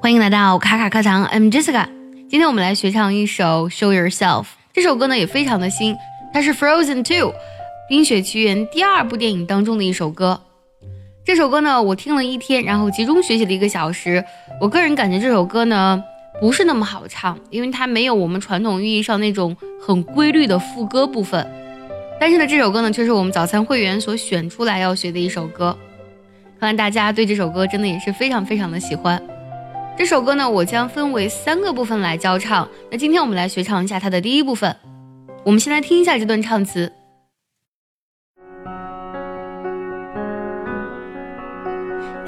欢迎来到卡卡课堂，I'm Jessica。今天我们来学唱一首《Show Yourself》。这首歌呢也非常的新，它是《Frozen Two》《冰雪奇缘》第二部电影当中的一首歌。这首歌呢我听了一天，然后集中学习了一个小时。我个人感觉这首歌呢不是那么好唱，因为它没有我们传统意义上那种很规律的副歌部分。但是呢，这首歌呢却是我们早餐会员所选出来要学的一首歌。看来大家对这首歌真的也是非常非常的喜欢。这首歌呢，我将分为三个部分来教唱。那今天我们来学唱一下它的第一部分。我们先来听一下这段唱词。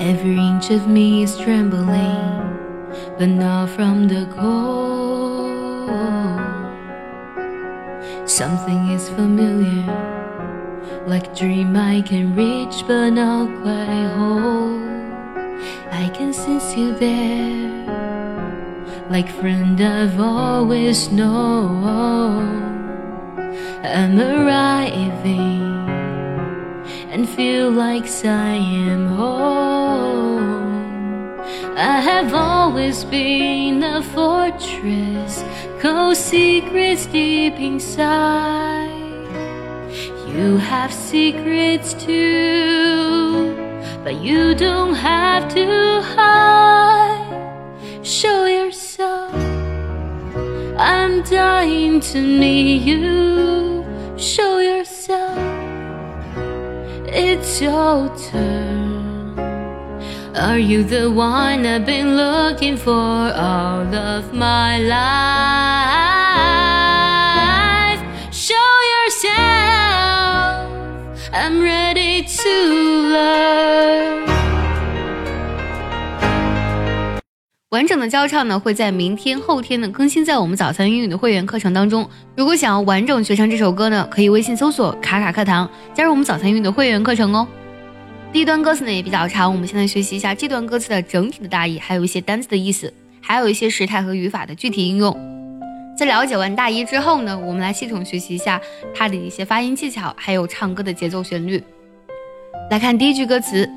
Every inch of me is trembling, but not from the cold. Something is familiar, like a dream I can reach, but not quite hold. I can sense you there, like friend I've always known. I'm arriving and feel like I am home. I have always been a fortress, cold secrets deep inside. You have secrets too but you don't have to hide. Show yourself. I'm dying to meet you. Show yourself. It's your turn. Are you the one I've been looking for all of my life? To learn. 完整的教唱呢，会在明天、后天呢更新在我们早餐英语的会员课程当中。如果想要完整学唱这首歌呢，可以微信搜索“卡卡课堂”，加入我们早餐英语的会员课程哦。第一段歌词呢也比较长，我们先来学习一下这段歌词的整体的大意，还有一些单词的意思，还有一些时态和语法的具体应用。在了解完大意之后呢，我们来系统学习一下它的一些发音技巧，还有唱歌的节奏旋律。来看第一句歌词：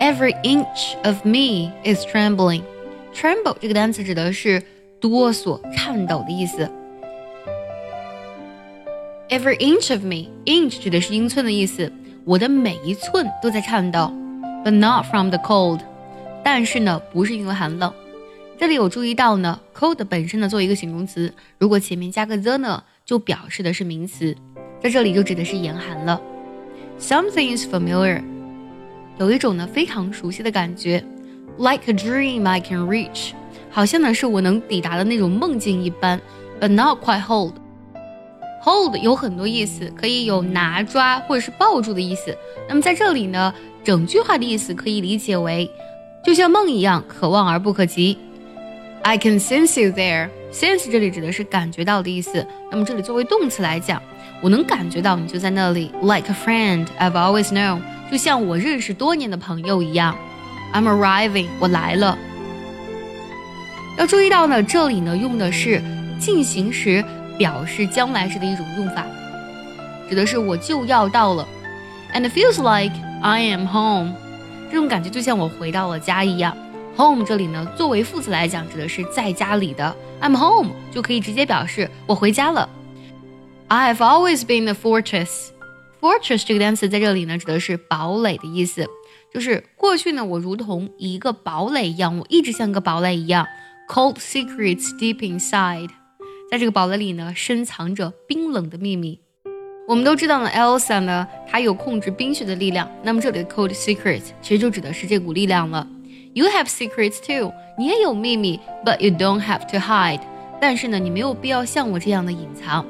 Every inch of me is trembling。Tremble 这个单词指的是哆嗦、颤抖的意思。Every inch of me，inch 指的是英寸的意思，我的每一寸都在颤抖。But not from the cold，但是呢，不是因为寒冷。这里有注意到呢，cold 本身呢作为一个形容词，如果前面加个 the 呢，就表示的是名词，在这里就指的是严寒了。Something is familiar， 有一种呢非常熟悉的感觉。Like a dream I can reach，好像呢是我能抵达的那种梦境一般，but not quite hold。hold 有很多意思，可以有拿抓或者是抱住的意思。那么在这里呢，整句话的意思可以理解为，就像梦一样，可望而不可及。I can sense you there。sense 这里指的是感觉到的意思。那么这里作为动词来讲，我能感觉到你就在那里，like a friend I've always known，就像我认识多年的朋友一样。I'm arriving，我来了。要注意到呢，这里呢用的是进行时表示将来时的一种用法，指的是我就要到了。And feels like I am home，这种感觉就像我回到了家一样。Home 这里呢作为副词来讲，指的是在家里的。I'm home 就可以直接表示我回家了。I've always been a fortress。Fortress 这个单词在这里呢指的是堡垒的意思。就是过去呢，我如同一个堡垒一样，我一直像个堡垒一样。Cold secrets deep inside，在这个堡垒里呢，深藏着冰冷的秘密。我们都知道呢，Elsa 呢，她有控制冰雪的力量。那么这里的 cold secrets 其实就指的是这股力量了。You have secrets too，你也有秘密，but you don't have to hide。但是呢，你没有必要像我这样的隐藏。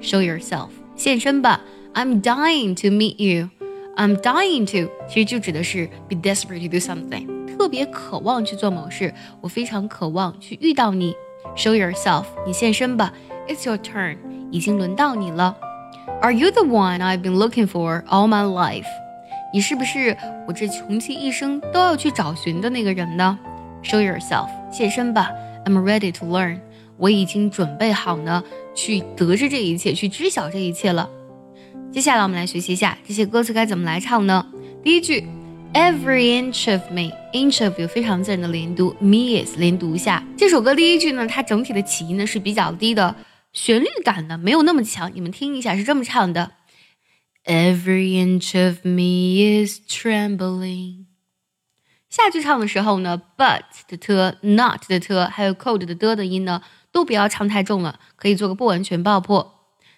Show yourself，现身吧。I'm dying to meet you。I'm dying to，其实就指的是 be desperate to do something，特别渴望去做某事。我非常渴望去遇到你。Show yourself，你现身吧。It's your turn，已经轮到你了。Are you the one I've been looking for all my life？你是不是我这穷其一生都要去找寻的那个人呢？Show yourself，现身吧。I'm ready to learn，我已经准备好呢，去得知这一切，去知晓这一切了。 接下来我们来学习一下这些歌词该怎么来唱呢？第一句 Every inch of me，inch of 有非常自然的连读，me is 连读一下。这首歌第一句呢，它整体的起音呢是比较低的，旋律感呢没有那么强。你们听一下，是这么唱的：Every inch of me is trembling。下句唱的时候呢，but 的 t，not 的 t，还有 cold 的的的音呢，都不要唱太重了，可以做个不完全爆破。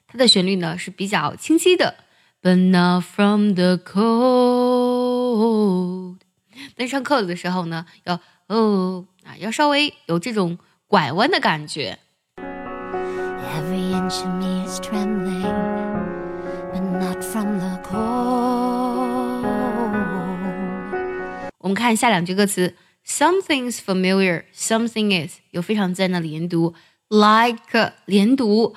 它的旋律呢是比较清晰的，but not from the cold。但唱 cold 的时候呢，要哦啊，要稍微有这种拐弯的感觉。Every inch of me is trembling, but not from the cold. 我们看下两句歌词，something's familiar，something is 有非常自然的连读，like 连读。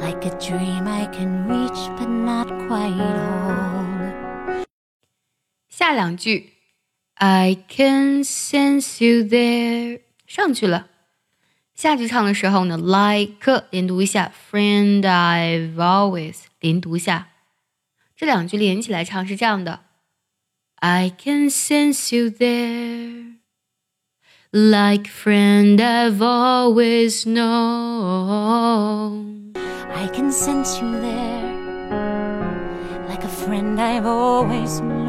like a dream I can reach but not quite hold. 下两句，I can sense you there，上去了。下句唱的时候呢，like 连读一下，friend I've always 连读一下。这两句连起来唱是这样的：I can sense you there。like friend I've always known. I can sense you there, like a friend I've always known.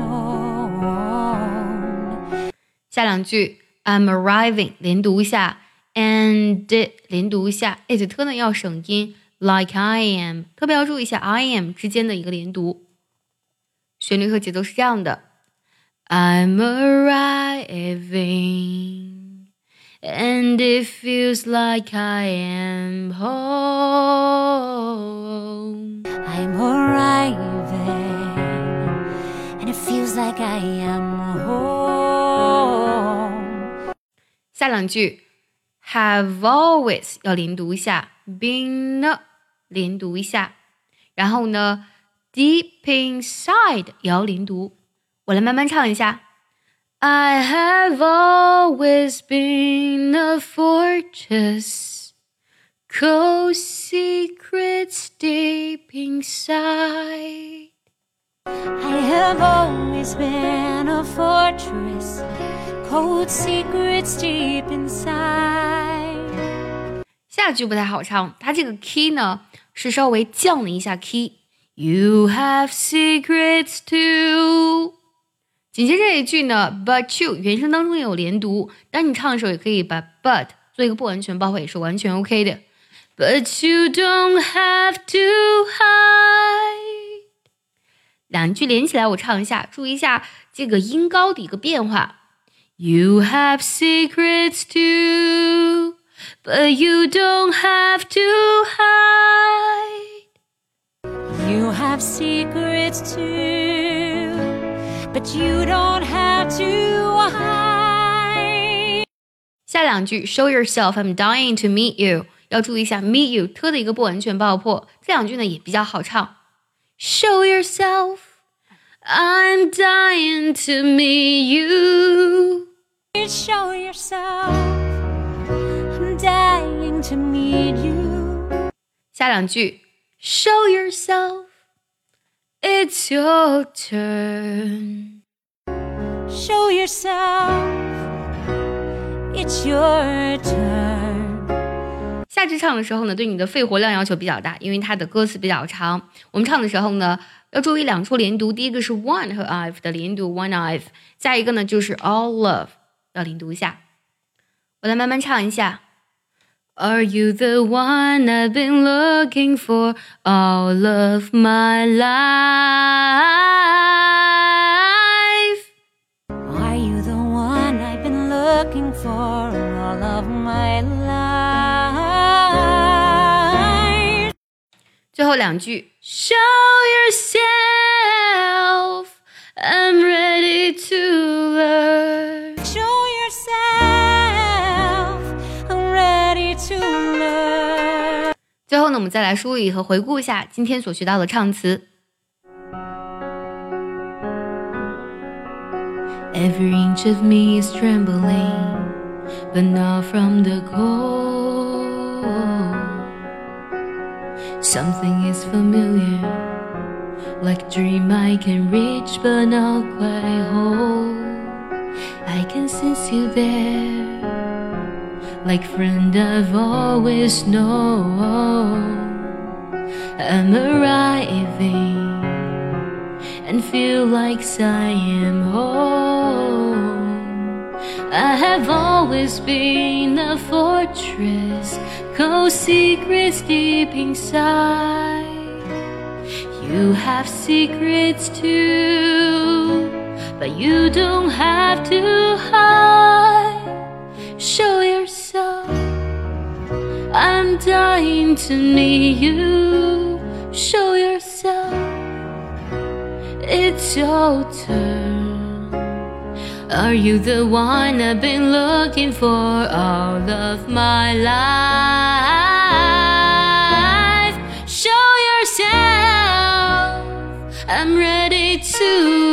下两句 I'm arriving 连读一下，and 连读一下，it 特呢要省音，like I am 特别要注意一下 I am 之间的一个连读。旋律和节奏是这样的：I'm arriving。 and it feels like I am home. I'm arriving, and it feels like I am home. 下两句，have always 要连读一下，been 连读一下，然后呢，deep inside 也要连读。我来慢慢唱一下。 I have always been a fortress, cold secrets deep inside. I have always been a fortress, cold secrets deep inside. 下句不太好唱，它这个 key 呢是稍微降了一下 key。You have secrets too. 紧接这一句呢，but you 原声当中也有连读，当你唱的时候也可以把 but 做一个不完全爆破，也是完全 OK 的。But you don't have to hide。两句连起来，我唱一下，注意一下这个音高的一个变化。You have secrets too, but you don't have to hide. You have secrets too but you don't have to hide. 下两句 show yourself, I'm dying to meet you，要注意一下 meet you 特的一个不完全爆破。这两句呢也比较好唱。Show yourself, I'm dying to meet you. Show yourself, I'm dying to meet you. 下两句 show yourself. It's your turn. Show yourself. It's your turn. 下句唱的时候呢，对你的肺活量要求比较大，因为它的歌词比较长。我们唱的时候呢，要注意两处连读。第一个是 one 和 I've 的连读，one I've。再一个呢，就是 all of 要连读一下。我来慢慢唱一下。Are you the one I've been looking for all of my life? Are you the one I've been looking for all of my life? 最后两句，Show yourself, I'm ready to learn. 最后呢，我们再来梳理和回顾一下今天所学到的唱词。Every inch of me is trembling, but not from the cold. Something is familiar, like a dream I can reach, but not quite hold. I can sense you there, like friend I've always known. I'm arriving and feel like I am home. I have always been a fortress, cold secrets deep inside. You have secrets too, but you don't have to hide. Show dying to meet you. Show yourself. It's your turn. Are you the one I've been looking for all of my life? Show yourself. I'm ready to